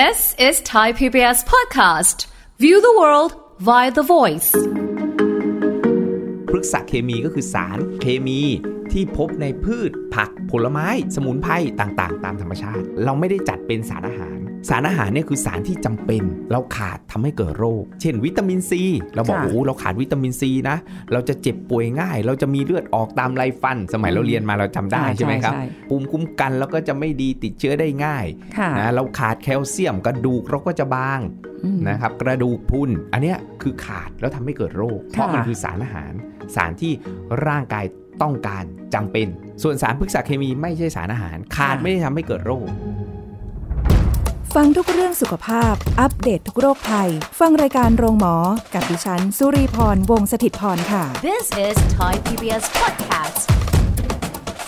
This is Thai PBS podcast. View the world via the voice. พฤกษเคมีก็คือสารเคมีที่พบในพืชผักผลไม้ สมุนไพรต่างๆ ตามธรรมชาติ เราไม่ได้จัดเป็นสารอาหาร สารอาหารเนี่ยคือสารที่จำเป็นเราขาดทำให้เกิดโรค เช่น วิตามินซีเราบอกค่ะโอ้โหเราขาดวิตามินซีนะ เราจะเจ็บป่วยง่าย เราจะมีเลือดออกตามไรฟัน สมัยเราเรียนมาเราจำได้ใช่ใช่ไหมครับใช่ภูมิคุ้มกันเราก็จะไม่ดีติดเชื้อได้ง่ายค่ะนะเราขาดแคลเซียมกระดูกเราก็จะบางอืมนะครับกระดูกพรุนอันเนี้ยคือขาดแล้วทำให้เกิดโรค เพราะค่ะมันคือสารอาหาร สารที่ร่างกายต้องการจำเป็น ส่วนสารพฤกษเคมีไม่ใช่สารอาหาร ขาดไม่ได้ทำให้เกิดโรค ฟังทุกเรื่องสุขภาพ อัปเดตททุกโรคภัย ฟังรายการโรงหมอ กับดิฉัน สุรีพร วงศิตพรค่ะ This is Thai PBS podcast.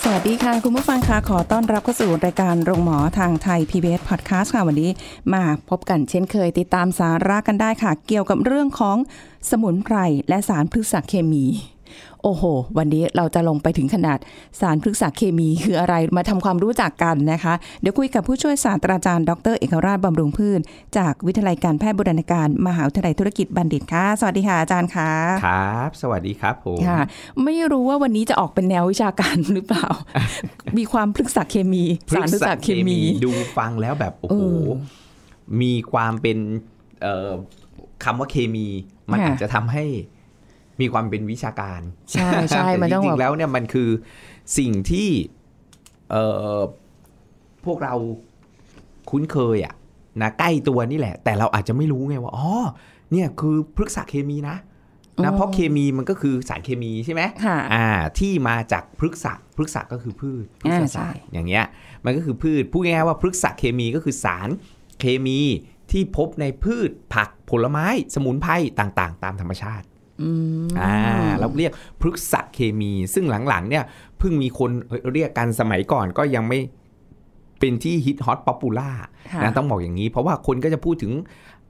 สวัสดีค่ะ คุณผู้ฟังค่ะ ขอต้อนรับเข้าสู่รายการโรงหมอทางไทย PBS Podcast ค่ะ วันนี้มาพบกันเช่นเคยติดตามสาระกันได้ค่ะ เกี่ยวกับเรื่องของสมุนไพรและสารพฤกษเคมี โอ้โห วันนี้เราจะลงไปถึงขนาดสารพฤกษเคมีคืออะไรมาทำความรู้จักกันนะคะ เดี๋ยวคุยกับผู้ช่วยศาสตราจารย์ ดร เอกราชบำรุงพืช จากวิทยาลัยการแพทย์บูรณาการ มหาวิทยาลัยธุรกิจบัณฑิตค่ะ สวัสดีค่ะอาจารย์ค่ะ ครับ สวัสดีครับผมค่ะ ไม่รู้ว่าวันนี้จะออกเป็นแนววิชาการหรือเปล่า มีความพฤกษเคมี สารพฤกษเคมี ดูฟังแล้วแบบโอ้โหเออมีความเป็นเอ่อคำว่าเคมี มันค่ะอาจจะทำให้ มีความเป็นวิชาการ ใช่ใช่แต่มันต้องจริแบบงๆแล้วเนี่ยมันคือสิ่งที่เอ่อพวกเราคุ้นเคยอะนะใกล้ตัวนี่แหละ แต่เราอาจจะไม่รู้ไงว่าอ๋อเนี่ยคือพฤกษเคมีนะนะเพราะเคมีมันก็คือสารเคมีใช่ไหมค่ะอ่า ที่มาจากพฤกษพฤกษก็คือพืชพฤกษอ่าศาสตร์ใช่อย่างเงี้ย มันก็คือพืชพูดง่ายๆว่าพฤกษเคมีก็คือสารเคมีที่พบในพืชผักผลไม้ สมุนไพรต่างๆ ตามธรรมชาติ อืมอ่าเราเรียกพฤกษเคมี ซึ่งหลังๆ เนี่ยเพิ่งมีคนเรียกกันสมัยก่อนก็ยังไม่เป็นที่ฮิต hot popularค่ะนะต้องบอกอย่างนี้ เพราะว่าคนก็จะพูดถึง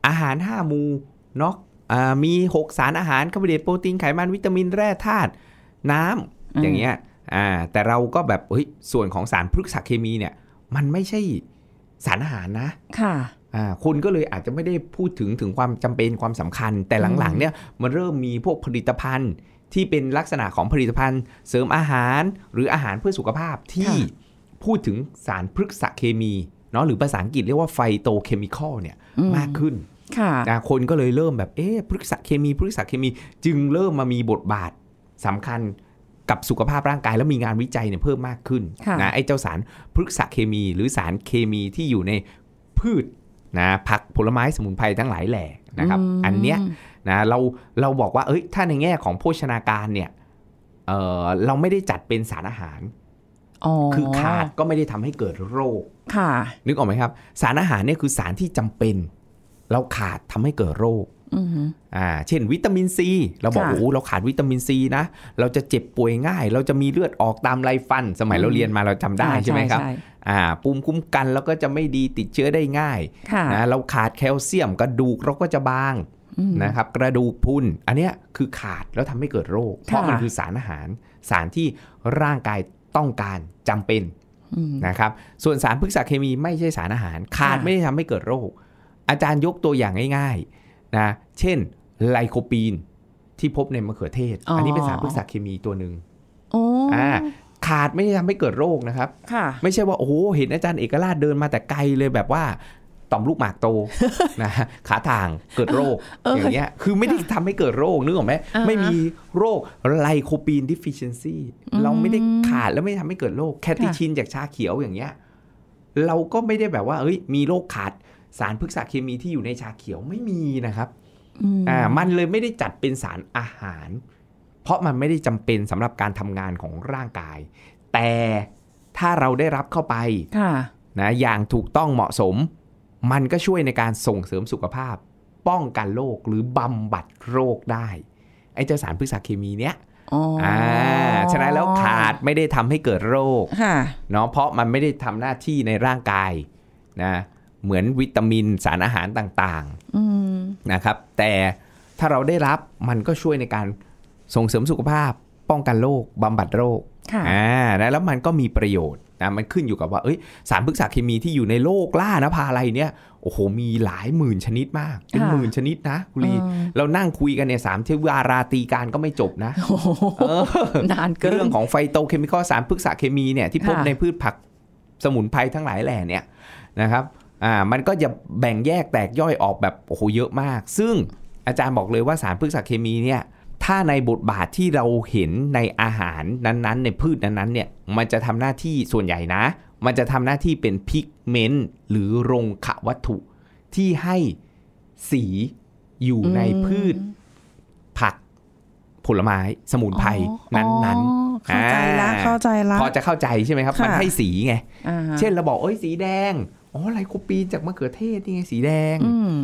อาหาร5หมู่เนาะอ่ามี 6 สารอาหารคาร์โบไฮเดรตโปรตีนไขมันวิตามินแร่ธาตุน้ำอย่างเงี้ยอ่าแต่เราก็แบบเฮ้ยส่วนของสารพฤกษเคมีเนี่ย มันไม่ใช่สารอาหารนะ ค่ะอ่า คนก็เลยอาจจะไม่ได้พูดถึงถึงความจำเป็นความสำคัญ แต่หลังๆเนี่ยมันเริ่มมีพวกผลิตภัณฑ์ที่เป็นลักษณะของผลิตภัณฑ์ เสริมอาหารหรืออาหารเพื่อสุขภาพที่ค่ะพูดถึงสารพฤกษเคมีเนาะหรือภาษาอังกฤษเรียกว่าไฟโตเคมีคอลเนี่ยอืมมากขึ้นค่ะนะคนก็เลยเริ่มแบบเอ๊ะพฤกษเคมีพฤกษเคมีจึงเริ่มมามีบทบาทสำคัญกับสุขภาพร่างกายแล้วมีงานวิจัยเนี่ยเพิ่มมากขึ้นค่ะนะไอ้เจ้าสารพฤกษเคมีหรือสารเคมีที่อยู่ในพืช นะผักผลไม้สมุนไพรทั้งหลายแหล่นะครับมอันเนี้ยนะเราเราบอกว่าเอ้ยถ้าในแง่ของโภชนาการเนี่ยเออเราไม่ได้จัดเป็นสารอาหารอ๋อคือขาดก็ไม่ได้ทำให้เกิดโรคค่ะ นึกออกไหมครับ สารอาหารเนี่ยคือสารที่จำเป็น เราขาดทำให้เกิดโรค อืมอ่า เช่น วิตามินซี เราบอกค่ะโอ้โหเราขาดวิตามินซีนะ เราจะเจ็บป่วยง่าย เราจะมีเลือดออกตามไรฟัน สมัยเราเรียนมาเราจำได้ใช่ไหมครับใช่อ่าภูมิคุ้มกันเราก็จะไม่ดีติดเชื้อได้ง่ายค่ะนะ เราขาดแคลเซียมกระดูกเราก็จะบางอืมนะครับกระดูกพรุนอันเนี้ยคือขาดแล้วทำให้เกิดโรค เพราะค่ะมันคือสารอาหาร สารที่ร่างกายต้องการจำเป็นอืมนะครับ ส่วนสารพฤกษเคมีไม่ใช่สารอาหาร ขาดค่ะไม่ได้ทำให้เกิดโรค อาจารย์ยกตัวอย่างง่ายๆ นะเช่นไลโคปีนที่พบในมะเขือเทศ อันนี้เป็นสารพฤกษเคมีตัวหนึ่งโอ้อ่าขาดไม่ได้ทำให้เกิดโรคนะครับค่ะไม่ใช่ว่าโอ้โหเห็นอาจารย์เอกราชเดินมาแต่ไกลเลยแบบว่าต่อมลูกหมากโตนะขาทางเกิดโรคเอออย่างเงี้ยคือไม่ได้ทำให้เกิดโรคนึกออกไหมอ่าฮะไม่มีโรค lycopene deficiency อืมเราไม่ได้ขาดแล้วไม่ทำให้เกิดโรค catechin จากชาเขียวอย่างเงี้ย เราก็ไม่ได้แบบว่าเอ้ยมีโรคขาด สารพฤกษเคมีที่อยู่ในชาเขียวไม่มีนะครับอืมอ่ามันเลยไม่ได้จัดเป็นสารอาหาร เพราะมันไม่ได้จำเป็นสำหรับการทำงานของร่างกาย แต่ถ้าเราได้รับเข้าไปค่ะนะอย่างถูกต้องเหมาะสม มันก็ช่วยในการส่งเสริมสุขภาพ ป้องกันโรคหรือบำบัดโรคได้ไอ้เจ้าสารพฤกษเคมีเนี้ยอ๋ออ่อ่าฉะนั้นแล้วขาดไม่ได้ทำให้เกิดโรคค่ะเนาะเพราะมันไม่ได้ทำหน้าที่ในร่างกายนะ เหมือนวิตามินสารอาหารต่างอืมๆนะครับ แต่ถ้าเราได้รับมันก็ช่วยในการส่งเสริมสุขภาพ ป้องกันโรคบำบัดโรคค่ะอ่านะแล้วมันก็มีประโยชน์นะมันขึ้นอยู่กับว่าเอ้ยสารพฤกษเคมีที่อยู่ในโลกล่านะพาอะไรเนี่ยโอ้โหมีหลายหมื่นชนิดมาก เป็นค่ะหมื่นชนิดนะคุณลีเออเรานั่งคุยกันเนี่ยสามเทวาราตีการก็ไม่จบนะโอ้โหเออนานเกินเรื่องของไฟโตเคมีคอลสารพฤกษเคมีเนี่ยที่พบค่ะในพืชผักสมุนไพรทั้งหลายแหล่เนี่ยนะครับ อ่ามันก็จะแบ่งแยกแตกย่อยออกแบบโอ้โหเยอะมาก ซึ่งอาจารย์บอกเลยว่าสารพฤกษเคมีเนี่ยถ้าในบทบาทที่เราเห็นในอาหารนั้นๆ ในพืชนั้นๆเนี่ยมันจะทำหน้าที่ส่วนใหญ่นะ มันจะทำหน้าที่เป็นพิกเมนต์หรือรงขวัตถุที่ให้สีอยู่ในพืช ผักผลไม้สมุนไพรนั้นๆอ๋อเข้าใจละอ่าเข้าใจละพอจะเข้าใจใช่ไหมครับค่ะมันให้สีไงอ่าเช่นเราบอกเอ้ยสีแดง อ๋อไลโคปีนจากมะเขือเทศนี่ไงสีแดงอืม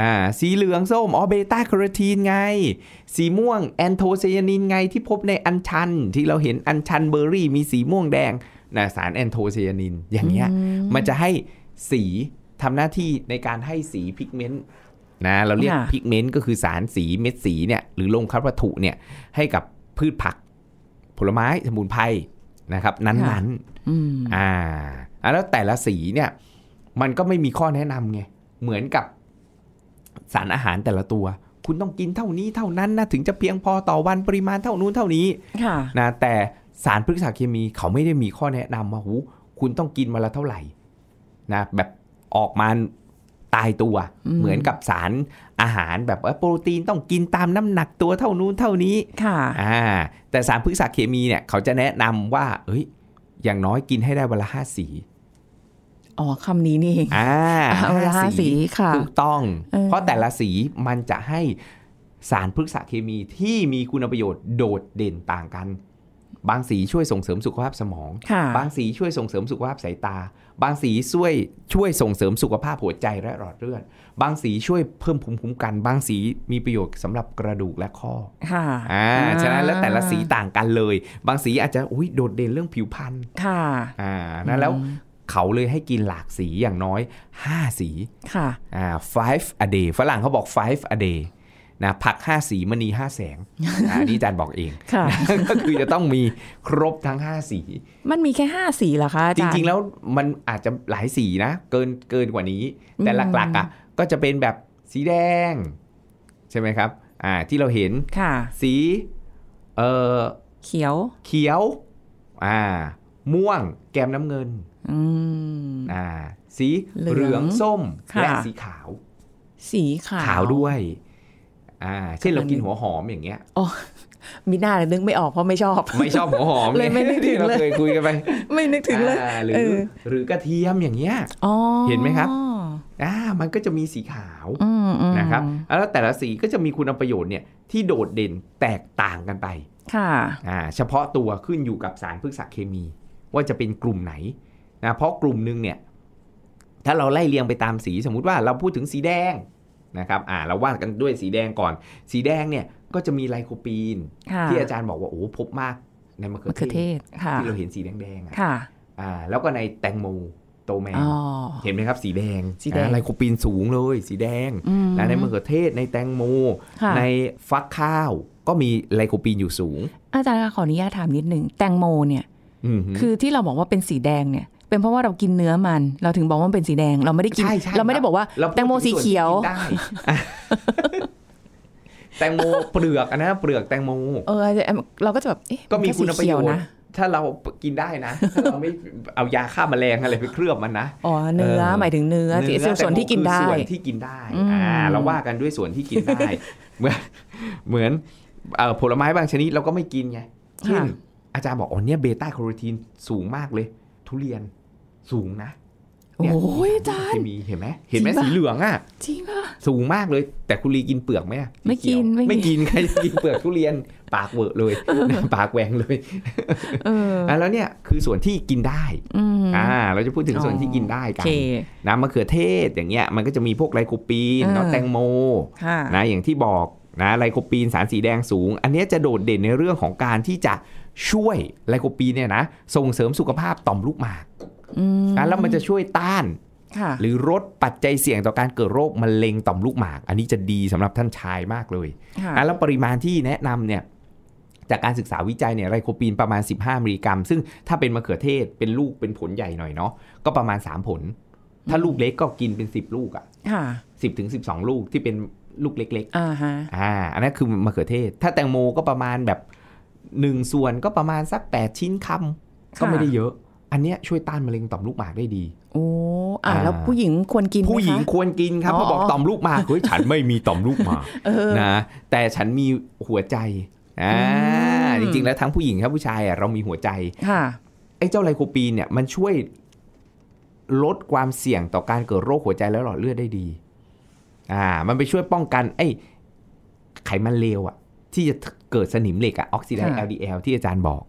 อ่าสีเหลืองส้มอ๋อเบต้าแคโรทีนไง สีม่วงแอนโทไซยานินไงที่พบในอัญชัน ที่เราเห็นอัญชันเบอร์รี่มีสีม่วงแดงนะสารแอนโทไซยานินอย่างเงี้ยมันจะให้สีทำหน้าที่ในการให้สี pigment นะเราเรียกค่ะ pigment ก็คือสารสีเม็ดสีเนี่ยหรือลงคัดวัตถุเนี่ยให้กับพืชผัก ผลไม้สมุนไพรนะครับ นั้นๆอืมอ่าอะแล้วแต่ละสีเนี่ย มันก็ไม่มีข้อแนะนำไง เหมือนกับสารอาหารแต่ละตัว คุณต้องกินเท่านี้เท่านั้นนะถึงจะเพียงพอต่อวันปริมาณเท่านู้นเท่านี้ค่ะนะแต่สารพฤกษเคมีเขาไม่ได้มีข้อแนะนำว่าหูคุณต้องกินมาละเท่าไหร่นะแบบออกมาตายตัวอืมเหมือนกับสารอาหารแบบว่าโปรตีนต้องกินตามน้ำหนักตัวเท่านู้นเท่านี้ค่ะอ่าแต่สารพฤกษเคมีเนี่ยเขาจะแนะนำว่า เอ้ย อย่างน้อยกินให้ได้วันละห้าสี อ๋อคำนี้นี่เองอ่าอ่าเวลาห้าสีค่ะถูกต้องเออเพราะแต่ละสีมันจะให้สารพฤกษเคมีที่มีคุณประโยชน์โดดเด่นต่างกัน บางสีช่วยส่งเสริมสุขภาพสมองค่ะบางสีช่วยส่งเสริมสุขภาพสายตา บางสีช่วยช่วยส่งเสริมสุขภาพหัวใจและหลอดเลือด บางสีช่วยเพิ่มภูมิคุ้มกัน บางสีมีประโยชน์สำหรับกระดูกและข้อค่ะอ่าฉะนั้นแล้วแต่ละสีต่างกันเลย บางสีอาจจะอุ้ยโดดเด่นเรื่องผิวพรรณค่ะอ่านะแล้ว เขาเลยให้กินหลากสีอย่างน้อย 5 สีค่ะอ่า five a day ฝรั่งเขาบอก five a day นะผัก 5 สีมณี5แสงอ่าอันนี้อาจารย์บอกเองค่ะก็คือจะต้องมีครบทั้ง 5 สี มันมีแค่ห้าสีเหรอคะอาจจารย์ริง ๆ แล้วมันอาจจะหลายสีนะ เกินเกินกว่านี้ แต่อืมหลักๆอะก็จะเป็นแบบสีแดง ใช่ไหมครับอ่าที่เราเห็นค่ะ สีเอ่อเขียวเขียว อ่า ม่วงแกมน้ำเงิน อืมอ่า สีเหลืองเหลืองส้มค่ะและสีขาว สีขาวขาวด้วย อ่า เช่นเราอันนี้กินหัวหอมอย่างเงี้ยอ๋อมีหน้าเลยนึกไม่ออกเพราะไม่ชอบ ไม่ชอบหัวหอมเลยไม่นึกถึงที่เราเลยเคยคุยกันไป ไม่นึกถึงเลยอ่าหรืเอออหรือกระเทียมอย่างเงี้ยอ๋อเห็นไหมครับอ่ามันก็จะมีสีขาวอืมอืมนะครับแล้วแต่ละสีก็จะมีคุณประโยชน์เนี่ยที่โดดเด่นแตกต่างกันไป ค่ะอ่าเฉพาะตัวขึ้นอยู่กับสารพฤกษเคมี ว่าจะเป็นกลุ่มไหน นะเพราะกลุ่มหนึงเนี่ยถ้าเราไล่เรียงไปตามสีสมมุติว่าเราพูดถึงสีแดงนะครับอ่าเราว่ากันด้วยสีแดงก่อน สีแดงเนี่ยก็จะมีไลโคปีนค่ะที่อาจารย์บอกว่าโอ้พบมากในมะเขือเทเทศค่ะที่เราเห็นสีแดงๆอะค่ะอ่าแล้วก็ในแตงโมโตแมนอ๋อเห็นไหมครับสีแดงสีแดงอ่าไลโคปีนสูงเลย สีแดงอืมนะในมะเขือเทศในแตงโมค่ะในฟักข้าวก็มีไลโคปีนอยู่สูง อาจารย์คะขออนุญาตถามนิดหนึ่งแตงโมเนี่ยอืมฮึคือที่เราบอกว่าเป็นสีแดงเนี่ย เป็นเพราะว่าเรากินเนื้อมัน เราถึงบอกว่ามันเป็นสีแดง เราไม่ได้กินใช่ใช่เราไม่ได้บอกว่าเราพูดแตงโมสีเขียวถึงส่นที่กินได้แตงโมเปลือกอะนะเปลือกแตงโม เออ เราก็จะแบบเอ๊ะก็มีนคุณสีประเขีโยยวชน์นะถ้าเรากินได้นะถ้าเราไม่เอายาฆ่าแมลงอะไรไปเคลือบมันนะอ๋อเนื้อเออหมายถึงเนื้อที่เนื้อส่วนที่กินได้แตงโมคือส่วนที่กินได้อืมอ่าเราว่ากันด้วยส่วนที่กินได้ เหมือนเหมือนเอ่อผลไม้บางชนิดเราก็ไม่กินไงเช่นอาจารย์บอกอ๋อเนี่ยเบต้าแคโรทีนสูงมากเลย ทุเรียนสูงนะโอ้ยอาจารเคย์มีเห็นไหมเห็นไหมจริงปะสีเหลืองอะจริงป่ะสูงมากเลย แต่คุณลีกินเปลือกไหมอะไม่กินสีเขียวไม่กินไม่กินใครจะกินเปลือกทุเรียนปากเวอะเลยปากแหวงเลยเอออะแล้วเนี่ยคือส่วนที่กินได้อืมอ่า เราจะพูดถึงส่วนที่กินได้โอกัเคนน้ำมะเขือเทศอย่างเงี้ยมันก็จะมีพวกไลโคปีนเออเนาะแตงโมค่ะนะอย่างที่บอกนะไลโคปีนสารสีแดงสูง อันเนี้ยจะโดดเด่นในเรื่องของการที่จะ ช่วยไลโคปีนเนี่ยนะส่งเสริมสุขภาพต่อมลูกหมากอืมนะแล้วมันจะช่วยต้านค่ะหรือลดปัจจัยเสี่ยงต่อการเกิดโรคมะเร็งต่อมลูกหมาก อันนี้จะดีสำหรับท่านชายมากเลยค่ะอะแล้วปริมาณที่แนะนำเนี่ยจากการศึกษาวิจัยเนี่ยไรโคปีนประมาณ 15 มิลลิกรัม ซึ่งถ้าเป็นมะเขือเทศเป็นลูกเป็นผลใหญ่หน่อยเนาะก็ประมาณ 3 ผล ถ้าลูกเล็กก็กินเป็น 10 ลูกอะค่ะสิบถึงสิบสองลูกที่เป็นลูกเล็กอ่าฮะๆอ่าอันนั้นคือมะเขือเทศ ถ้าแตงโมก็ประมาณแบบ หนึ่งส่วนก็ประมาณสัก 8 ชิ้นคำก็ไม่ได้เยอะ อันเนี้ยช่วยต้านมะเร็งต่อมลูกหมากได้ดี โอ้อ่าอ่าแล้วผู้หญิงควรกินไหมคะผู้หญิงควรกินครับอ๋อเพราะบอกต่อมลูกหมากเฮ้ยฉันไม่มีต่อมลูกหมากเออนะแต่ฉันมีหัวใจอ่าอืมจริงๆแล้วทั้งผู้หญิงทั้งผู้ชายอะเรามีหัวใจค่ะไอ้เจ้าไลโคปีนเนี่ยมันช่วยลดความเสี่ยงต่อการเกิดโรคหัวใจและหลอดเลือดได้ดี อ่า มันไปช่วยป้องกัน ไอ้ ไขมันเลวอะ ที่จะเกิดสนิมเหล็กอะออกซิไดซ์ค่ะ LDL ที่อาจารย์บอก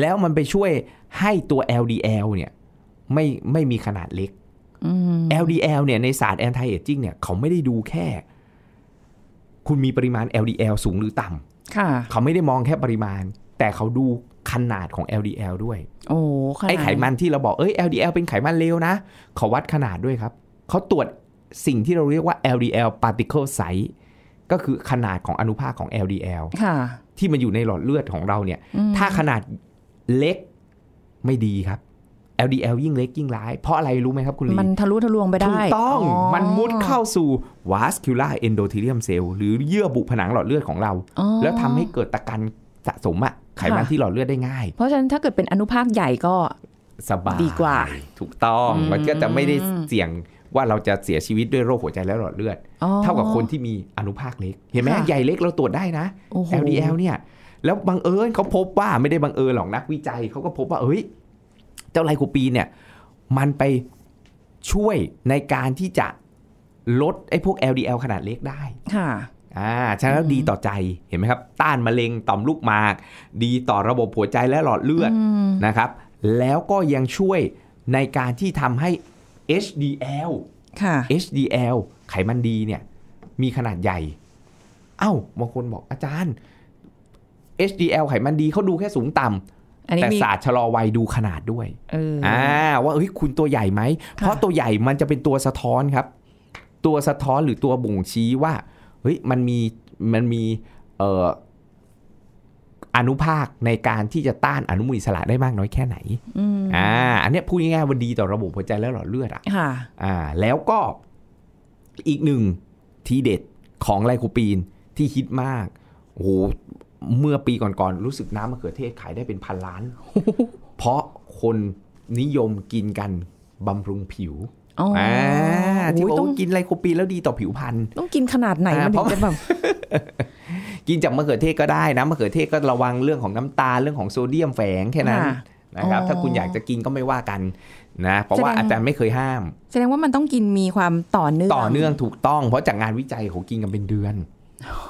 แล้วมันไปช่วยให้ตัว LDL เนี่ยไม่ไม่มีขนาดเล็กอืม LDL เนี่ยในศาสตร์ anti aging เนี่ยเขาไม่ได้ดูแค่ คุณมีปริมาณ LDL สูงหรือต่ำค่ะเขาไม่ได้มองแค่ปริมาณ แต่เขาดูขนาดของ LDL ด้วย โอ้ขนาดไอ้ไขมันที่เราบอกเอ้ย LDL เป็นไขมันเลวนะเขาวัดขนาดด้วยครับ เขาตรวจสิ่งที่เราเรียกว่า LDL particle size ก็คือขนาดของอนุภาคของ LDL ค่ะที่มันอยู่ในหลอดเลือดของเราเนี่ยอืมถ้าขนาดเล็กไม่ดีครับ LDL ยิ่งเล็กยิ่งร้าย เพราะอะไรรู้ไหมครับคุณลีมันทะลุทะลวงไปได้ ถูกต้อง มันมุดเข้าสู่ vascular endothelium cell หรือเยื่อบุผนังหลอดเลือดของเราอ๋อแล้วทำให้เกิดตะกันสะสมอะไขมันค่ะที่หลอดเลือดได้ง่าย เพราะฉะนั้นถ้าเกิดเป็นอนุภาคใหญ่ก็สบายดีกว่า ถูกต้องอืมมันก็จะไม่ได้เสี่ยง ว่าเราจะเสียชีวิตด้วยโรคหัวใจและหลอดเลือดอ๋อเท่ากับคนที่มีอนุภาคเล็ก เห็นไหมค่ะใหญ่เล็กเราตรวจได้นะโอ้โห LDL เนี่ย แล้วบังเอิญเขาพบว่าไม่ได้บังเอิญหรอกนักวิจัยเขาก็พบว่าเอ้ย เจ้าไลโคปีนเนี่ย มันไปช่วยในการที่จะลดไอ้พวก LDL ขนาดเล็กได้ค่ะอ่าฉะนั้นแล้วดีต่อใจเห็นไหมครับ ต้านมะเร็งต่อมลูกหมาก ดีต่อระบบหัวใจและหลอดเลือดอืมนะครับ แล้วก็ยังช่วยในการที่ทำให้ HDL ค่ะ HDL ไขมันดีเนี่ย มีขนาดใหญ่ เอ้าบางคนบอกอาจารย์ HDL ไขมันดีเขาดูแค่สูงต่อันำนี้แต่มีศาสตร์ชะลอวัยดูขนาดด้วยเออออ่าว่าเฮ้ยคุณตัวใหญ่ไหม เพราะตัวใหญ่มันจะเป็นตัวสะท้อนครับ ตัวสะท้อนหรือตัวบ่งชี้ว่าเฮ้ยมันมีมันมีเอ่อ อนุภาคในการที่จะต้านอนุมูลอิสระได้มากน้อยแค่ไหนอืมอ่า อันเนี้ยพูดง่ายๆว่าดีต่อระบบหัวใจและหลอดเลือดอะค่ะอ่า แล้วก็อีกหนึ่งทีเด็ดของไลโคปีนที่ฮิตมากโอ้โหเมื่อปีก่อนๆรู้สึกน้ำมะเขือเทศขายได้เป็นพันล้าน เพราะคนนิยมกินกันบำรุงผิวอ๋ออ่อ่าที่โอ้ยบอกต้องว่ากินไลโคปีนแล้วดีต่อผิวพรรณต้องกินขนาดไหนอ่ามันเพถึราะงจะแบบ กินจากมะเขือเทศก็ได้นะมะเขือเทศก็ระวังเรื่องของน้ำตาลเรื่องของโซเดียมแฝงแค่นั้นค่ะนะครับอ๋อถ้าคุณอยากจะกินก็ไม่ว่ากันนะเพราะว่าแสดงอาจารย์ไม่เคยห้าม แสดงว่ามันต้องกินมีความต่อเนื่องต่อเนื่องถูกต้อง เพราะจากงานวิจัยเขากินกันเป็นเดือนมัน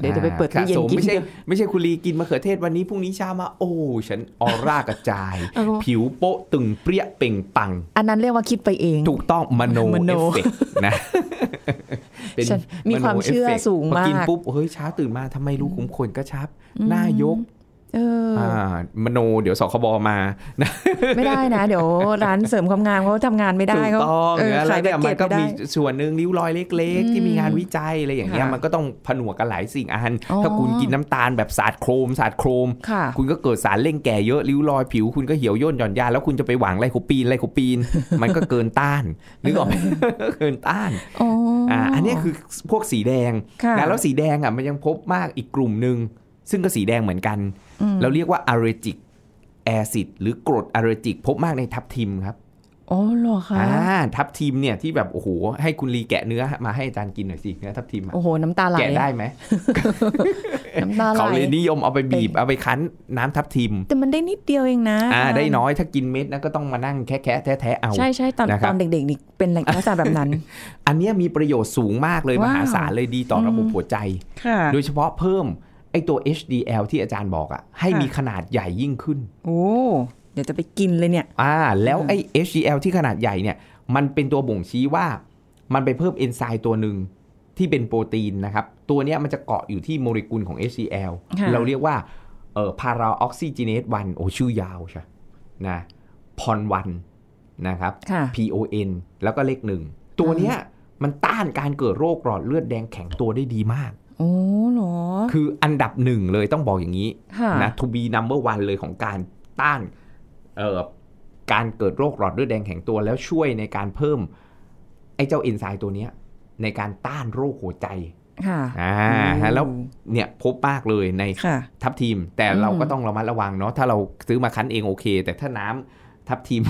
เดี๋ยวจะไปเปิดตู้เย็นสะสมกินไม่ใช่เดี๋ยวไม่ใช่คุณลีกินมะเขือเทศวันนี้พรุ่งนี้เช้ามาโอ้ฉันออร่ากระจายเออผิวโป๊ะตึงเปรี้ยเปล่งปลัง อันนั้นเรียกว่าคิดไปเอง ถูกต้องมโนมโนเอฟเฟกต์นะฉันมีความเชื่อมโนฟฟกต์สูงพอกินมากปุ๊บเฮ้ยเช้าตื่นมาทำไมรู้ขุมขนกระชับ หน้ายกเออออ่า มโนเดี๋ยวสคบมานะไม่ได้นะ เดี๋ยวร้านเสริมความงามเขาทำงานไม่ได้ถูกเขาต้องเออนะขาแล้วแพ็เนี่กยมันก็ไม่ได้มีส่วนหนึ่งริ้วรอยเล็ก ๆ ที่มีงานวิจัยอะไรอย่างเงี้ยค่ะมันก็ต้องผนวกกันหลายสิ่งอันอ๋อถ้าคุณกินน้ำตาลแบบสาดโครมสาดโครมค่ะคุณก็เกิดสารเร่งแก่เยอะริ้วรอยผิว คุณก็เหี่ยวย่นหย่อนยานแล้วคุณจะไปหวังไลโคปีนไลโคปีน มันก็เกินต้านนึกออกไหมเกินต้านอ๋ออ่อ่าอันเนี้ยคือพวกสีแดงค่ะนะแล้วสีแดงอะมันยังพบมากอีกกลุ่มหนึ่งซึ่งก็สีแดงเหมือนกันอืม เราเรียกว่าอะเรจิกแอซิดหรือกรดอะเรจิกพบมากในทับทิมครับอ๋อเหรอคะอ่าทับทิมเนี่ยที่แบบโอ้โหให้คุณลีแกะเนื้อมาให้อาจารย์กินหน่อยสิเนื้อทับทิมอะโอ้โหน้ำตาไหลแกะได้ไหมน้ำตาไหลเขาเลยนิยมเอาไปบีบเอาไปคั้นน้ำทับทิม แต่มันได้นิดเดียวเองนะอ่าได้น้อยถ้ากินเม็ดนะก็ต้องมานั่งแคะแคะแท้แท้ๆเอาใช่ใช่ตอนนะครับตอนเด็กๆนี่เป็นลักษณะแบบนั้น อันเนี้ยมีประโยชน์สูงมากเลยมว้าวหาศาลเลยดีต่อระบบหัวใจค่ะโดยเฉพาะเพิ่มไอ ตัว HDL ที่อาจารย์บอกอะให้ค่ะมีขนาดใหญ่ยิ่งขึ้น โอ้เดี๋ยวจะไปกินเลยเนี่ย อ่า แล้วไอ HDL ที่ขนาดใหญ่เนี่ย มันเป็นตัวบ่งชี้ว่า มันไปเพิ่มเอนไซม์ตัวหนึ่งที่เป็นโปรตีนนะครับ ตัวเนี้ยมันจะเกาะอยู่ที่โมเลกุลของ HDL ค่ะเราเรียกว่าเอ่อพาราออกซิเจเนตวันโอ้ชื่อยาวใช่นะพอนวันนะครับค่ะ PON แล้วก็เลขหนึ่ง ตัวเนี้ยมันต้านการเกิดโรคหลอดเลือดแดงแข็งตัวได้ดีมาก โอ้เหรอ คืออันดับหนึ่งเลยต้องบอกอย่างนี้ค่ะนะ to be number one เลยของการต้านเอ่อการเกิดโรคหลอดเลือดแดงแข็งตัวแล้วช่วยในการเพิ่ม ไอ้เจ้าเอนไซม์ตัวเนี้ยในการต้านโรคหัวใจค่ะอ่าอืมฮะแล้วเนี่ยพบมากเลยในค่ะทับทีม แต่อืมเราก็ต้องระมัดระวังเนาะถ้าเราซื้อมาคั้นเองโอเค แต่ถ้าน้ำทับทีม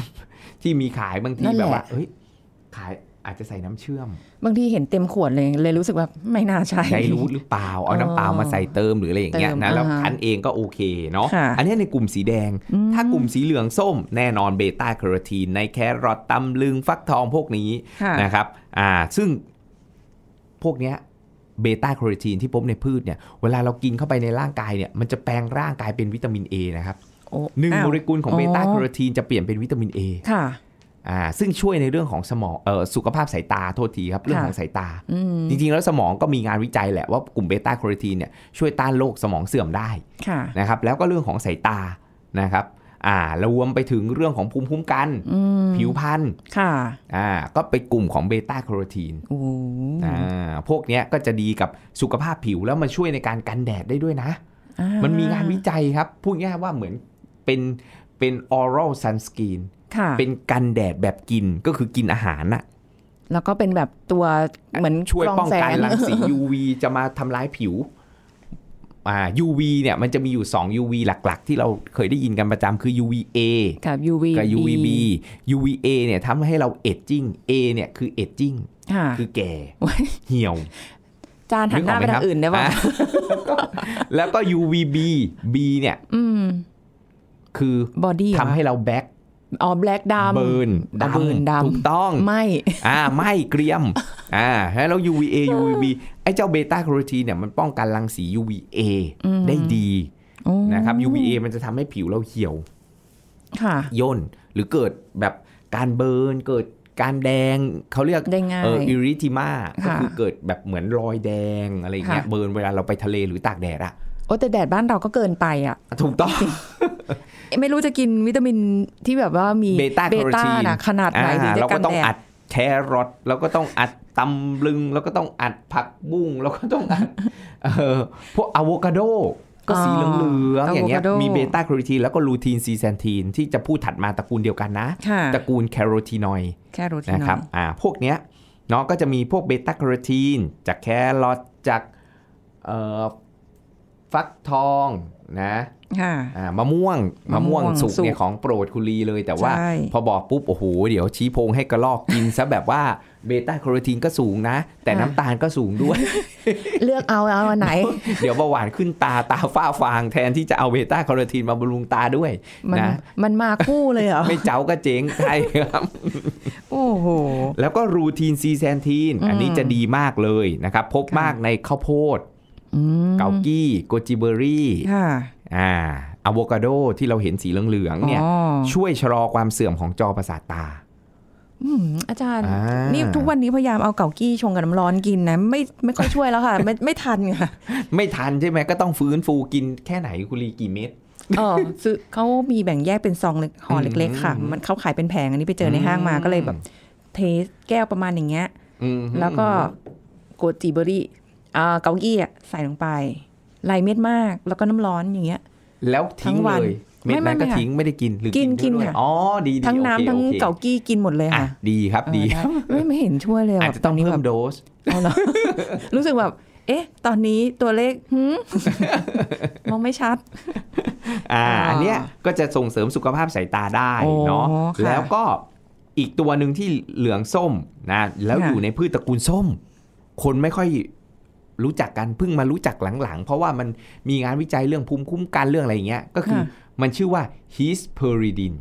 ที่มีขายบางทีแบบว่าเฮ้ยขาย อาจจะใส่น้ำเชื่อม บางทีเห็นเต็มขวดเลยเลยรู้สึกว่าไม่น่าใช่ใช้รู้หรือเปล่าเอาน้ำเปล่ามาใส่เติมหรืออะไรอย่างเงี้ยเติมนะแล้วอ่าฮะคั้นเองก็โอเคเนาะค่ะอันนี้ในกลุ่มสีแดงอืมถ้ากลุ่มสีเหลืองส้ม แน่นอนเบต้าแคโรทีนในแคแครอทตำลึงฟักทองพวกนี้ค่ะนะครับอ่าซึ่งพวกเนี้ยเบต้าแคโรทีนที่พบในพืชเนี่ยเวลาเรากินเข้าไปในร่างกายเนี่ยมันจะแปลงร่างกายเป็นวิตามิน A นะครับโอ้หนึ่งอ้าวโมเลกุลของอ๋อเบต้าแคโรทีนจะเปลี่ยนเป็นวิตามิน A ค่ะ อ่าซึ่งช่วยในเรื่องของสมองเอ่อสุขภาพสายตาโทษทีครับ เรื่องค่ะของสายตาอืมจริงๆ แล้วสมองก็มีงานวิจัยแหละว่ากลุ่มเบต้าแคโรทีนเนี่ยช่วยต้านโรคสมองเสื่อมได้ค่ะนะครับแล้วก็เรื่องของสายตานะครับอ่ารวมไปถึงเรื่องของภูมิคุ้มกันอืมผิวพรรณค่ะอ่าก็เป็นกลุ่มของเบต้าแคโรทีนโอ้อ่าพวกเนี้ยก็จะดีกับสุขภาพผิวแล้วมันช่วยในการกันแดดได้ด้วยนะอ่ามันมีงานวิจัยครับ พูดง่ายๆว่าเหมือนเป็นเป็น oral sunscreen ค่ะ เป็นกันแดดแบบกินก็คือกินอาหารน่ะแล้วก็เป็นแบบตัวเหมือนช่วยกรป้องกันแสรังสี UV จะมาทำร้ายผิวอ่า UV เนี่ยมันจะมีอยู่ 2 UV หลัก ๆ ที่เราเคยได้ยินกันประจำคือ UVA กับ UV กับ UVB UVA เนี่ยทำให้เรา aging A เนี่ยคือ aging ค่ะคือแก่โอ้ยเหี่ยว จารย์หันหน้าไปทางอื่นได้ป่ะอะแล้วก็แล้วก็ UVB B เนี่ยอืมคือ body ทำให้เรา black อ๋อ black ดำ burn อ๋อ burn ดำถูกต้องไม่อ่าไม่เกรียมอ่าแล้ว UVA UVB ไอ้เจ้าเบต้าแคโรทีนเนี่ยมันป้องกันรังสี UVA อืมได้ดีโอ้นะครับ UVA มันจะทำให้ผิวเราเหี่ยวค่ะย่นหรือเกิดแบบการ burn เกิดการแดงเขาเรียกได้ง่ายเออ erythema ก็ค่ะคือเกิดแบบเหมือนรอยแดงอะไรอย่างเงี้ยค่ะ burn เวลาเราไปทะเลหรือตากแดดอะ โอ้แต่แดดบ้านเราก็เกินไปอะ ถูกต้องเอ๊ะไม่รู้จะกินวิตามินที่แบบว่ามีเบต้าแคโรทีนนะขนาดไหนถึงอ่าจะกันแดดเราก็ต้องอัดแครอทเราก็ต้องอัดตำลึงเราก็ต้องอัดผักบุ้งเราก็ต้องอัดเออพวกอะโวคาโด ก็สีเหลืองๆอย่างเงี้ยอะโวคาโดมีเบต้าแคโรทีนแล้วก็ลูทีนซีแซนทีนที่จะพูดถัดมาตระกูลเดียวกันนะค่ะตระกูลแคโรทีนอยด์แคโรทีนอยด์นะครับอ่าพวกเนี้ยเนาะก็จะมีพวกเบต้าแคโรทีนจากแครอทจากเอ่อ ฟักทองนะค่ะอ่ามะม่วงมะม่วงสุกมะม่วงสุกเนี่ยของโปรดคุณลีเลย แต่ว่าใช่พอบอกปุ๊บ โอ้โห เดี๋ยวชี้โพงให้กระรอกกินซะแบบว่าเบต้าแคโรทีนก็สูงนะ แต่น้ำตาลก็สูงด้วย เลือกเอาเอาอันไหน เดี๋ยวเบาหวานขึ้นตาตาฝ้าฟางแทนที่จะเอาเบต้าแคโรทีนมาบำรุงตาด้วยมันนะมันมาคู่เลยเหรอ ไม่เจ๊าก็เจ๊งใช่ครับ โอ้โห แล้วก็ลูทีนซีแซนทีน อันนี้อืมจะดีมากเลยนะครับ พบค่ะมากในข้าวโพดอืม เกากี้โกจิเบอรี่ค่ะอ่าอะโวคาโดที่เราเห็นสีเหลืองๆเนี่ยอ๋อช่วยชะลอความเสื่อมของจอประสาทตาอืมอาจารย์อ่านี่นี่ทุกวันนี้พยายามเอาเกากี้ชงกับน้ำร้อนกินนะ ไม่ไม่ค่อยช่วยแล้วค่ะ ไม่ไม่ทันค่ะ ไม่ทันใช่ไหมก็ต้องฟื้นฟูกินแค่ไหนคุณลีกี่เม็ดเออซื้อเขามีแบ่งแยกเป็นซองเล็กห่อเล็ก ๆ ค่ะอืมมันเขาขายเป็นแผงอันนี้ไปเจอในห้างมาก็เลยแบบ เทแก้วประมาณอย่างเงี้ยอืมแล้วก็โกจิเบอรี่อ่า เกากี้อะใส่ลงไปลายเม็ดมาก แล้วก็น้ำร้อนอย่างเงี้ย แล้วทิ้งทั้งวัเลนยเม็ดไม่นั้นไม่ก็ค่ะทิ้งไม่ได้กินหรือกินกินด้วยกินค่ะอ๋อดีดีทั้งโอเคน้ำทั้งโอคเกากี้กินหมดเลยอะค่ะ ดีครับดีเออได้ไม่ไม่เห็นช่วยเลยอาจแบบจะต้องนี้เพิ่แบมบโดสเอาเหรอรู้สึกแบบเอ๊ะ ตอนนี้ตัวเลขหืมมองไม่ชัดอ่าอ่าอันเนี้ยก็จะส่งเสริมสุขภาพสายตาได้โอ้เนาะค่ะแล้วก็อีกตัวหนึ่งที่เหลืองส้มนะแล้วค่ะอยู่ในพืชตระกูลส้ม คนไม่ค่อย รู้จักกันเพิ่งมารู้จักหลังๆ เพราะว่ามันมีงานวิจัยเรื่องภูมิคุ้มกันเรื่องอะไรอย่างเงี้ยก็คือค่ะมันชื่อว่า hisperidin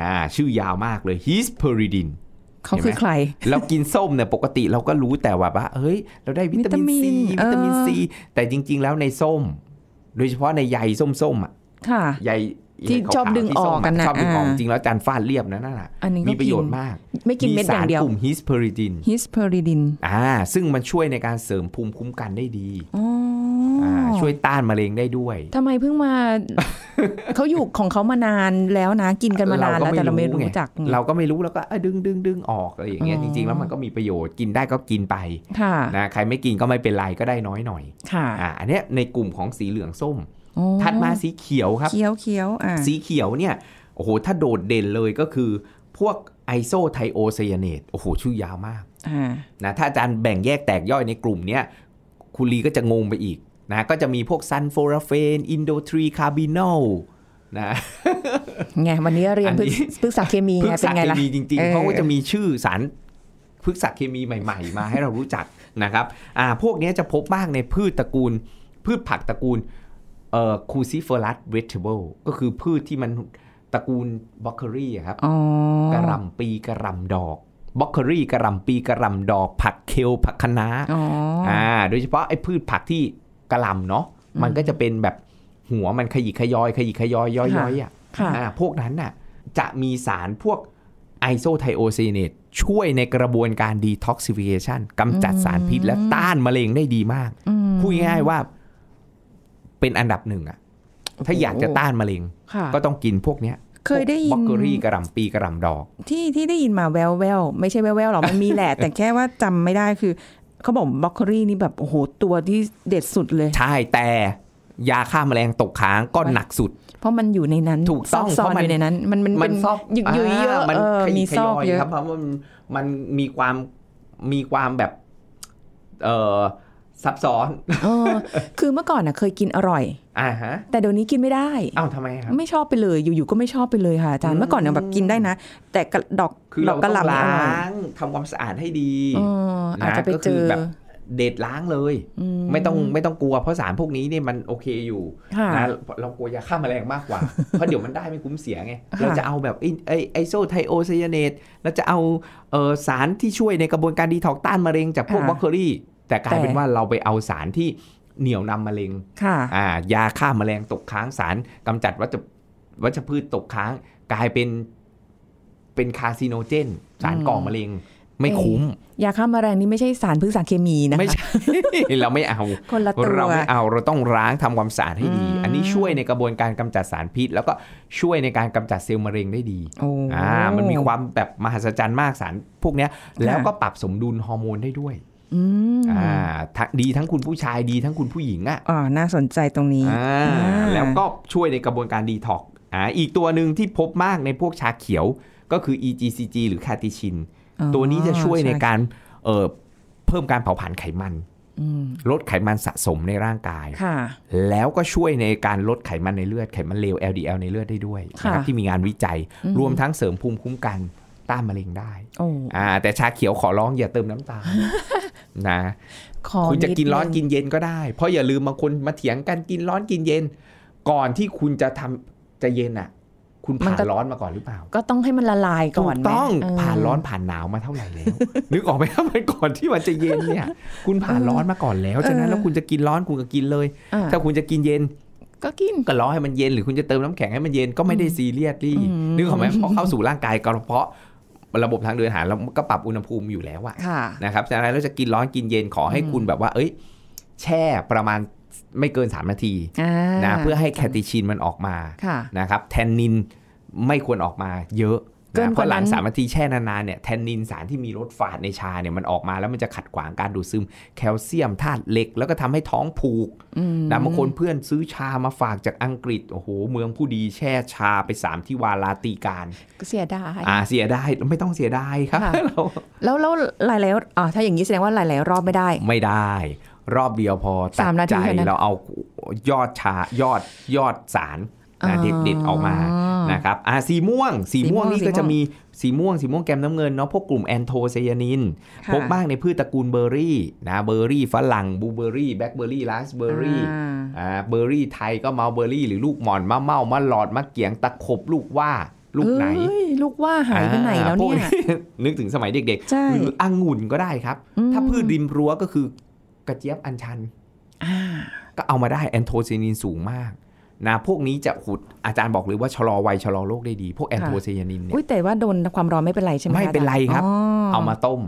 อ่าชื่อยาวมากเลย hisperidin เขาคือใคร เรากินส้มเนี่ยปกติเราก็รู้แต่ว่าว่าเฮ้ย เราได้วิตามินซีวิวิตาตามิมินนเออซีแต่จริง ๆ แล้วในส้ม โดยเฉพาะในใยส้มๆอะค่ะใย ที่ขาวๆชอบดึงที่อส้อกมะกันน่ะชอบดึงออกอ่าจริงแล้วจานฟาดเรียบนะนั่นน่ะอันนี้ก็มีประโยชน์กินมาก ไม่กินเม็ดอย่างเดียวสารกลุ่มฮิสเพอริดินฮิสเพอริดินอ่าซึ่งมันช่วยในการเสริมภูมิคุ้มกันได้ดีอ๋ออ่าช่วยต้านมะเร็งได้ด้วยทำไมเพิ่งมาเขาอยู่ของเขามานานแล้วนะกินกันมานานแล้วแต่เราไม่รู้ไงจัก เราก็ไม่รู้แล้วก็เอ้ยดึงดึงดึงออกอะไรอย่างเงี้ยอ๋จอริง ๆ แล้วมันก็มีประโยชน์กินได้ก็กินไปค่ะนะใครไม่กินก็ไม่เป็นไรก็ได้น้อยหน่อยค่ะอ่าอันเนี้ยในกลุ่มของสีเหลืองส้มโอ้ ถัดมาสีเขียวครับ เขียวเขียวอ่าสีเขียวเนี่ย โอ้โห ถ้าโดดเด่นเลยก็คือ พวก isothiocyanate โอ้โห ชื่อยาวมากอ่านะ ถ้าอาจารย์แบ่งแยกแตกย่อยในกลุ่มเนี้ย คุณลีก็จะงงไปอีกนะ ก็จะมีพวก sulforaphane indole-3-carbinol นะไงวันนี้เรียนอันพฤนี้กษพฤกษาเคมีพฤไงกเป็นษาไงเคล่ะมีจริงเอๆอเขาก็จะมีชื่อสารพฤกษเคมีใหม่ ๆ มาให้เรารู้จักนะครับ อ่า พวกเนี้ยจะพบมากในพืชตระกูล พืชผักตระกูล เอ่อ cruciferous vegetable ก็คือพืชที่มันตระกูลบล็อกเกอรี่ครับอ๋อกระหล่ำปีกระหล่ำดอกบล็อกเกอรี่กระหล่ำปีกระหล่ำดอก ผักเคลผักคะน้าอ๋อออ่า โดยเฉพาะไอ้พืชผักที่กะหล่ำเนาะมันก็จะเป็นแบบหัวมันขยิกขยอยขยิกขยอยย้อยๆอะค่ะอ่าพวกนั้นน่ะจะมีสารพวก isothiocyanate ช่วยในกระบวนการ detoxification กำจัดสารพิษและต้านมะเร็งได้ดีมากอืมพูดง่ายๆว่า เป็นอันดับหนึ่งอะถ้าอยากจะต้านมะเร็งค่ะก็ต้องกินพวกเนี้ยเคยได้ยินบล็อกเกอรี่กระหล่ำปีกระหล่ำดอก ที่ที่ได้ยินมาแว่วแว่วๆไม่ใช่แว่วแว่วๆหรอกมันมีแหละ แต่แค่ว่าจำไม่ได้คือเขาบอกบล็อกโคลี่นี่แบบโอ้โหตัวที่เด็ดสุดเลย ใช่แต่ยาฆ่าแมลงตกค้างก็หนักสุด เพราะมันอยู่ในนั้นถูกต้องซอกเพซอนราะมันอยู่ในนั้น มันมันเป็นซอกหยึกหยุยเยอะามันเออขยิมีขซอกเยอะครับเพราะว่ามันมันมีความมีความแบบ เอ่อ ซับซ้อนเออคือเมื่อก่อนน่ะเคยกินอร่อยอ่าฮะแต่เดี๋ยวนี้กินไม่ได้เอ้าทำไมครับไม่ชอบไปเลยอยู่ๆก็ไม่ชอบไปเลยค่ะอาจารย์เมื่อก่อนเนี่ยแบบกินได้นะ แต่กระดอกคือดเราอกกต้ระองหล่ำเนี่ยอร่อยล้างทำความสะอาดให้ดีเอออาจจะไปเจอก็คือแบบเด็ดล้างเลยไม่ต้องไม่ต้องกลัวเพราะสารพวกนี้เนี่ยมันโอเคอยู่ค่ะนะเรากลัวยาฆ่าแมลงมากกว่า เพราะเดี๋ยวมันได้ไม่คุ้มเสียไงค่ะเราจะเอาแบบไอ้ไอ isothiocyanate เราจะเอาเออสารที่ช่วยในกระบวนการดีท็อกต้านมะเร็งจากพวกบล็อกเกอรี่ แต่กลายเป็นว่าเราไปเอาสารที่เหนี่ยวนำมะเร็งค่ะอ่ายาฆ่าแมลงตกค้างสารกำจัดวัชวัชพืชตกค้าง กลายเป็นเป็น carcinogen สารก่อมะเร็งไม่คุ้ม ยาฆ่าแมลงนี่ไม่ใช่สารพฤกษาเคมีนะคะไม่ใช่เราไม่เอาคนละตัวเราไม่เอาเราต้องล้างทำความสะอาดให้ดีอืมอันนี้ช่วยในกระบวนการกำจัดสารพิษ แล้วก็ช่วยในการกำจัดเซลล์มะเร็งได้ดีโอ้อ่ามันมีความแบบมหัศจรรย์มากสารพวกเนี้ย แล้วก็ปรับสมดุลฮอร์โมนได้ด้วย อืมอ่าทั้งดีทั้งคุณผู้ชายดีทั้งคุณผู้หญิงอะอ่าน่าสนใจตรงนี้อ่าอ่าแล้วก็ช่วยในกระบวนการดีท็อกอ่าอีกตัวหนึ่งที่พบมากในพวกชาเขียวก็คือ EGCG หรือคาติชินอ๋อตัวนี้จะช่วยในช่การเอ่อเพิ่มการเผาผลาญไขมันอืมลดไขมันสะสมในร่างกายค่ะแล้วก็ช่วยในการลดไขมันในเลือด ไขมันเลว LDL ในเลือดได้ด้วยค่ะนะครับที่มีงานวิจัยอืมรวมทั้งเสริมภูมิคุ้มกัน ต้านมะเร็งได้โอ้อ่า แต่ชาเขียวขอร้องอย่าเติมน้ำตาลนะขอคุณจะกินร้อนดงกินเย็นก็ได้ เพราะอย่าลืมบางคนมาเถียงกันกินร้อนกินเย็น ก่อนที่คุณจะทำจะเย็นอะ คุณผ่านร้อนมาก่อนหรือเปล่า ก็ต้องให้มันละลายก่ถูอนกไหมต้องเผ่านร้อนผ่านหนาวมาเท่าไหร่แล้วนึกออกไหมครับมันก่อนที่มันจะเย็นเนี่ย คุณผ่านร้อนมาก่อนแล้วฉะนั้นแล้วคุณจะกินร้อนคุณก็กินเลยอ่าถ้าคุณจะกินเย็นก็กินก็รอให้มันเย็นหรือคุณจะเติมน้ำแข็งให้มันเย็นก็ไม่ได้ซีเรียสดิอืมนึกออกไหมเพราะเข้าสู่ร่างกายกระเพาะ ระบบทางเดินอาหารแล้วก็ปรับอุณหภูมิอยู่แล้วอะค่ะนะครับฉะนั้นเราจะกินร้อนกินเย็นขอให้คุณแบบว่า เอ้ย แช่ประมาณไม่เกิน 3 นาทีอ่านะเพื่อให้แคติชินมันออกมาค่ะนะครับแทนนินไม่ควรออกมาเยอะ เกินนะกว่าเพราะหลังนั้นสามนาทีแช่นานๆเนี่ยแทนนินสารที่มีรสฝาดในชาเนี่ยมันออกมาแล้วมันจะขัดขวางการดูดซึม แคลเซียมธาตุเหล็ก แล้วก็ทำให้ท้องผูกอืมนะบางคนเพื่อนซื้อชามาฝากจากอังกฤษโอ้โหเมืองผู้ดีแช่ชาไปสามที่วาลาตีการก็เสียดายอ่าเสียได้ไม่ต้องเสียดายครับค่ะเราแล้วแล้วหลายๆอ่าถ้าอย่างนี้แสดงว่าหลายๆรอบไม่ได้ ไม่ได้รอบเดียวพอตัสาดมนาทีใจเท่านั้นเราเอายอดชายอดยอดสาร นะเด็ดเด็ดๆออกมานะครับอ่าสีม่วง สีม่วงสีม่วงนี่ก็สีม่วงจะมีสีม่วงสีม่วงแกมน้ำเงินเนาะพวกกลุ่ม anthocyanin ค่ะพบมากในพืชตระกูลเบอร์รี่นะเบอร์รี่ฝรั่งบลูเบอร์รี่แบล็คเบอร์รี่ราสเบอร์รี่อ่าอ่าเบอร์รี่ไทยก็มาเบอร์รี่หรือลูกหม่อนมะเม่ามะหลอดมะเกียงตะขบลูกหว้าลูกไหนเอ้ยลูกว่าหายไปไหนแล้วอ่าพกเนี่ยนึกถึงสมัยเด็กใช่ๆหรือองุ่นก็ได้ครับอืมถ้าพืชริมรั้วก็คือกระเจี๊ยบอัญชันอ่าก็เอามาได้แอนโทไซยานินสูงมาก นะพวกนี้จะหุดอาจารย์บอกเลยว่าชะลอวัยชะลอโรคได้ดี พวกแอนโทไซยานินเนี่อุ้ยยแต่ว่าโดนความร้อนไม่เป็นไรใช่ไหมไม่เป็นไรครับอ๋อเอามาต้ม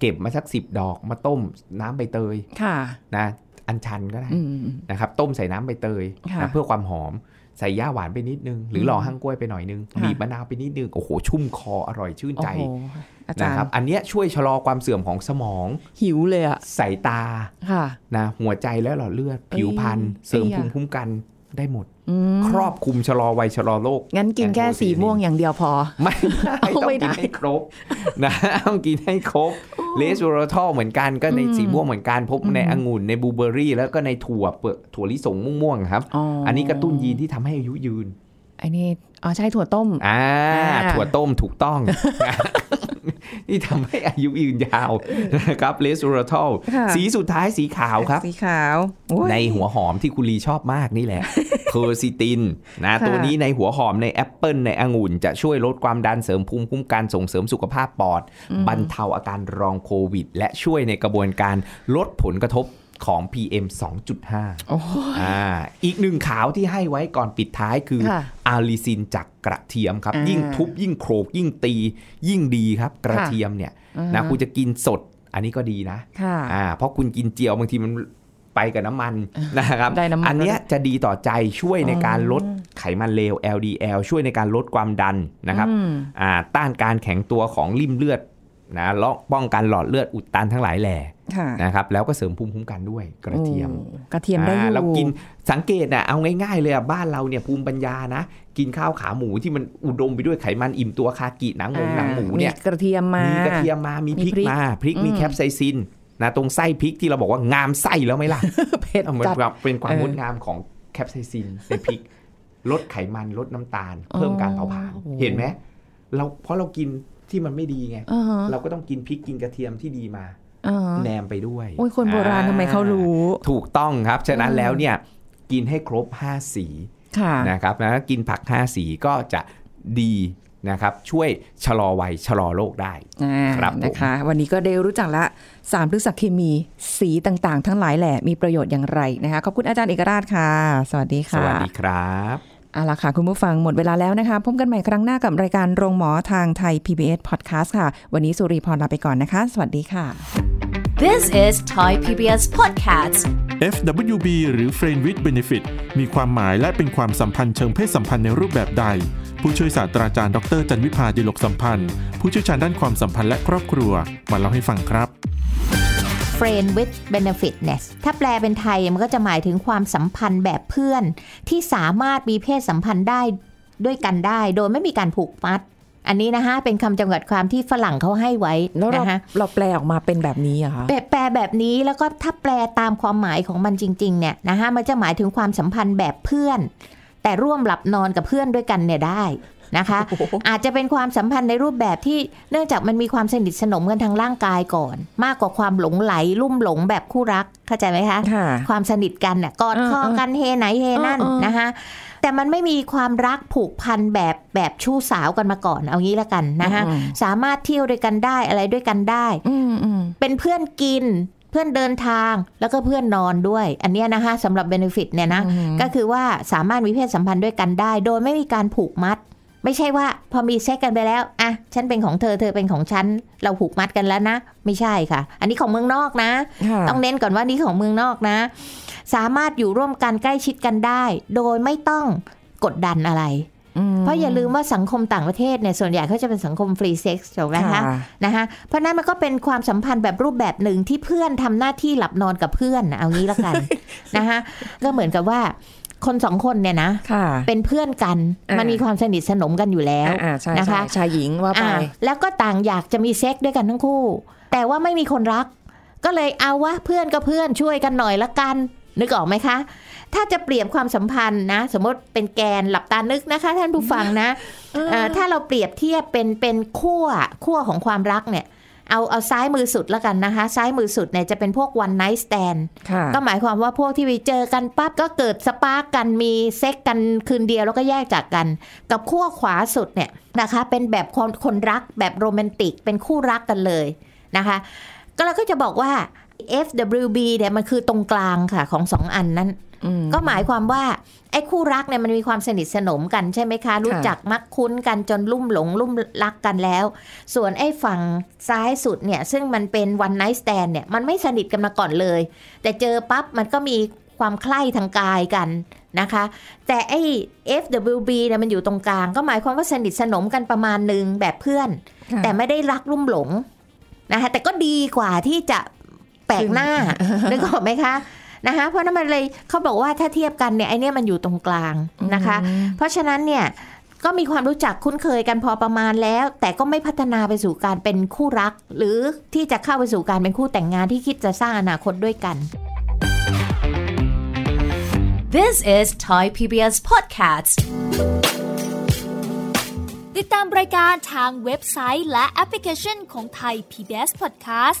เก็บมาสักสิบดอกมาต้มน้ำใบเตยค่ะนะอัญชันก็ได้อืมนะครับ ต้มใส่น้ำใบเตยค่ะนะเพื่อความหอมใส่หญ้าหวานไปนิดนึง หรือหล่อหั่งกล้วยไปหน่อยนึงค่ะบีบมะนาวไปนิดนึง โอ้โห ชุ่มคออร่อยชื่นโอ้ใจโหอาจารนะครับย์อันเนี้ยช่วยชะลอความเสื่อมของสมอง หิวเลยอะสายตาค่ะนะหัวใจและหลอดเลือด ผิวพรรณเอ้ยเสริมเอ้ยภูมิคุ้มกัน ได้หมดอืมครอบคลุมชะลอวัยชะลอโรคงั้นกินแค่สีม่วงอย่างเดียวพอ ไม่ได้เอาต้องไม่กิได้นให้ครบนะต้องกินให้ครบ resveratrol เหมือนกันก็ในอืมสีม่วงเหมือนกันพบในอืมองุ่นในบลูเบอร์รี่ แล้วก็ในถั่วเปลือกถั่วลิสงม่วงๆครับอ๋ออันนี้กระตุ้นยีนที่ทำให้อายุยืนไอ้นี่อ๋อใช่ถั่วต้มอ่าอ่า ถั่วต้มถูกต้อง นี่ทำให้อายุยืนยาวนะครับ resveratrol ค่ะสีสุดท้ายสีขาวครับ สีขาวโอ้ยในหัวหอมที่คุณลีชอบมากนี่แหละ quercetin นะค่ะตัวนี้ในหัวหอมในแอปเปิลในองุ่น จะช่วยลดความดันเสริมภูมิคุ้มกันส่งเสริมสุขภาพปอด บรรเทาอาการ long COVID และช่วยในกระบวนการลดผลกระทบ ของ PM 2.5โอ้โหอ่าอีกหนึ่งขาวที่ให้ไว้ก่อนปิดท้ายคือค่ะอาลิซินจากกระเทียมครับอ่ายิ่ยิ่งทุบยิ่งโขลกยิ่งตี ยิ่งดีครับ กระเทียมเนี่ยนะคุณจะกินสดอันนี้ก็ดีนะค่ะอ่าเพราะคุณกินเจียวบางทีมันไปกับน้ำมันนะครับได้น้ำมันอันเนี้ยจะดีต่อใจช่วยในการอ๋อลดไขมันเลว LDL ช่วยในการลดความดันนะครับอืมอ่าต้านการแข็งตัวของริ่มเลือด นะแล้วป้องกันหลอดเลือดอุดตันทั้งหลายแหล่ค่ะนะครับแล้วก็เสริมภูมิคุ้มกันด้วยกระเทียมโอ้กระเทียมได้อยู่อ่าเรากินสังเกตนะเอาง่ายๆเลยอะบ้านเราเนี่ยภูมิปัญญานะ กินข้าวขาหมูที่มันอุดมไปด้วยไขมันอิ่มตัวคากิหนังหมูหนังหมูเนี่ยกระเทียมมา มีมีกระเทียมมามีพริกมีพริกมาพริกมีอืมแคปไซ cin นะตรงไส้พริกที่เราบอกว่างามไส้แล้วไหมล่ะเผ็ดเอาเหมือนจัดแบบเป็นความเอองดงามของ capsaicin ในพริกลดไขมันลดน้ำตาล เพิ่มการเผาผลาญโอ้โหเห็นไหมเราเพราะเรากิน ที่มันไม่ดีไงอ่าฮะเราก็ต้องกินพริกกินกระเทียมที่ดีมาอ่าฮะแนมไปด้วยโอ้ยคนโบราณทำไมเขารู้ ถูกต้องครับ ฉะนั้นอืมแล้วเนี่ยกินให้ครบ 5 สีค่ะนะครับนะกินผัก 5 สีก็จะดีนะครับช่วยชะลอวัยชะลอโรคได้อ่าครับผมนะคะ วันนี้ก็ได้รู้จักละสารพฤกษเคมีสีต่างๆ ทั้งหลายแหละมีประโยชน์อย่างไรนะคะขอบคุณอาจารย์เอกราชค่ะ สวัสดีสค่ะวัสดีครับ เอาละค่ะ คุณผู้ฟังหมดเวลาแล้วนะคะ พบกันใหม่ครั้งหน้ากับรายการโรงหมอทางไทย PBS Podcast ค่ะ วันนี้สุริพรลาไปก่อนนะคะ สวัสดีค่ะ This is Thai PBS Podcast. FWB หรือ Friend with Benefit มีความหมายและเป็นความสัมพันธ์เชิงเพศสัมพันธ์ในรูปแบบใด ผู้ช่วยศาสตราจารย์ดรจันวิพาดิลกสัมพันธ์ ผู้เชี่ยวชาญด้านความสัมพันธ์และครอบครัว มาเล่าให้ฟังครับ friend with benefitness ถ้าแปลเป็นไทยมันก็จะหมายถึงความสัมพันธ์แบบเพื่อน ที่สามารถมีเพศสัมพันธ์ได้ด้วยกันได้ โดยไม่มีการผูกมัด อันนี้นะคะเป็นคำจำกัดความที่ฝรั่งเขาให้ไว้แล้วเรานะคะเราแปลออกมาเป็นแบบนี้อะคะแปลแปลแบบนี้แล้วก็ถ้าแปลตามความหมายของมันจริง ๆ เนี่ยนะคะมันจะหมายถึงความสัมพันธ์แบบเพื่อน แต่ร่วมหลับนอนกับเพื่อนด้วยกันเนี่ยได้นะคะ อาจจะเป็นความสัมพันธ์ในรูปแบบที่เนื่องจากมันมีความสนิทสนมกันทางร่างกายก่อน มากกว่าความหลงไหลลุ่มหลงแบบคู่รักเข้าใจไหมคะค่ะความสนิทกันน่ะกอดคอเออเออกันเฮไหนเฮนั่นเออเออนะคะแต่มันไม่มีความรักผูกพันแบบแบบชู้สาวกันมาก่อน เอางี้ละกันนะคะอืมสามารถเที่ยวด้วยกันได้อะไรด้วยกันได้อืมอืมเป็นเพื่อนกินเพื่อนเดินทางแล้วก็เพื่อนนอนด้วย อันเนี้ยนะคะสำหรับ Benefit เนี่ยนะอืมก็คือว่าสามารถมีเพศสัมพันธ์ด้วยกันได้ โดยไม่มีการผูกมัด ไม่ใช่ว่าพอมีเซ็กกันไปแล้วอะฉันเป็นของเธอเธอเป็นของฉันเราผูกมัดกันแล้วนะ ไม่ใช่ค่ะ อันนี้ของเมืองนอกนะค่ะต้องเน้นก่อนว่านี่ของเมืองนอกนะ สามารถอยู่ร่วมกันใกล้ชิดกันได้ โดยไม่ต้องกดดันอะไรม เพราะอย่าลืมว่าสังคมต่างประเทศเนี่ยส่วนใหญ่เขาจะเป็นสังคมฟรีเซ็กซ์ถูกไหมคะนะคะเพราะนั้นมันก็เป็นความสัมพันธ์แบบรูปแบบหนึ่งที่เพื่อนทำหน้าที่หลับนอนกับเพื่อนนะเอางี้ละกันนะคะก็เหมือนกับว่าคนสองคนเนี่ยนะค่ะเป็นเพื่อนกันอ่ามัมันมีความสนิทสนมกันอยู่แล้วอ่าๆใช่นะคะใช่ชายหญิงว่าไปอ่าแล้วก็ต่างอยากจะมีเซ็กด้วยกันทั้งคู่ แต่ว่าไม่มีคนรัก ก็เลยเอาวะเพื่อนก็เพื่อนช่วยกันหน่อยละกัน นึกออกไหมคะ ถ้าจะเปรียบความสัมพันธ์นะ สมมติเป็นแกนหลับตานึกนะคะ ท่านผู้ฟังนะเอ่อถ้าเราเปรียบเทียบเป็นเป็นขั้วขั้วของความรักเนี่ยเอาเอาซ้ายมือสุดแล้วกันนะคะ ซ้ายมือสุดเนี่ยจะเป็นพวก one night stand ค่ะก็หมายความว่าพวกที่ไปเจอกันปั๊บก็เกิดสปาร์กกันมีเซ็กกันคืนเดียวแล้วก็แยกจากกัน กับขั้วขวาสุดเนี่ยนะคะ เป็นแบบคนคนรักแบบโรแมนติก เป็นคู่รักกันเลยนะคะ ก็เราก็จะบอกว่า FWB เนี่ยมันคือตรงกลางค่ะของสองอันนั้นอืมก็หมายความว่า ไอ้คู่รักเนี่ยมันมีความสนิทสนมกันใช่ไหมคะ รู้จักมักคุ้นกันจนลุ่มหลง ลุ่มรักกันแล้ว ส่วนไอ้ฝั่งซ้ายสุดเนี่ย ซึ่งมันเป็นวันไน t ์สแตนเนี่ยมันไม่สนิทกันมาก่อนเลย แต่เจอปั๊บมันก็มีความใคล้ทางกายกันนะคะ แต่ไอ้ FWB เนี่ยมันอยู่ตรงกลาง ก็หมายความว่าสนิทสนมกันประมาณหนึ่งแบบเพื่อนค่ะแต่ไม่ได้รักลุ่มหลงนะคะแต่ก็ดีกว่าที่จะ แปลกหน้านึกออกไหมคะนะคะเพราะนั้นมันเลยเขาบอกว่าถ้าเทียบกันเนี่ยไอเนี่ยมันอยู่ตรงกลางนะคะ เพราะฉะนั้นเนี่ยก็มีความรู้จักคุ้นเคยกันพอประมาณแล้ว แต่ก็ไม่พัฒนาไปสู่การเป็นคู่รัก หรือที่จะเข้าไปสู่การเป็นคู่แต่งงานที่คิดจะสร้างอนาคตด้วยกัน This is Thai PBS Podcast ติดตามรายการทางเว็บไซต์และแอปพลิเคชันของไทย PBS Podcast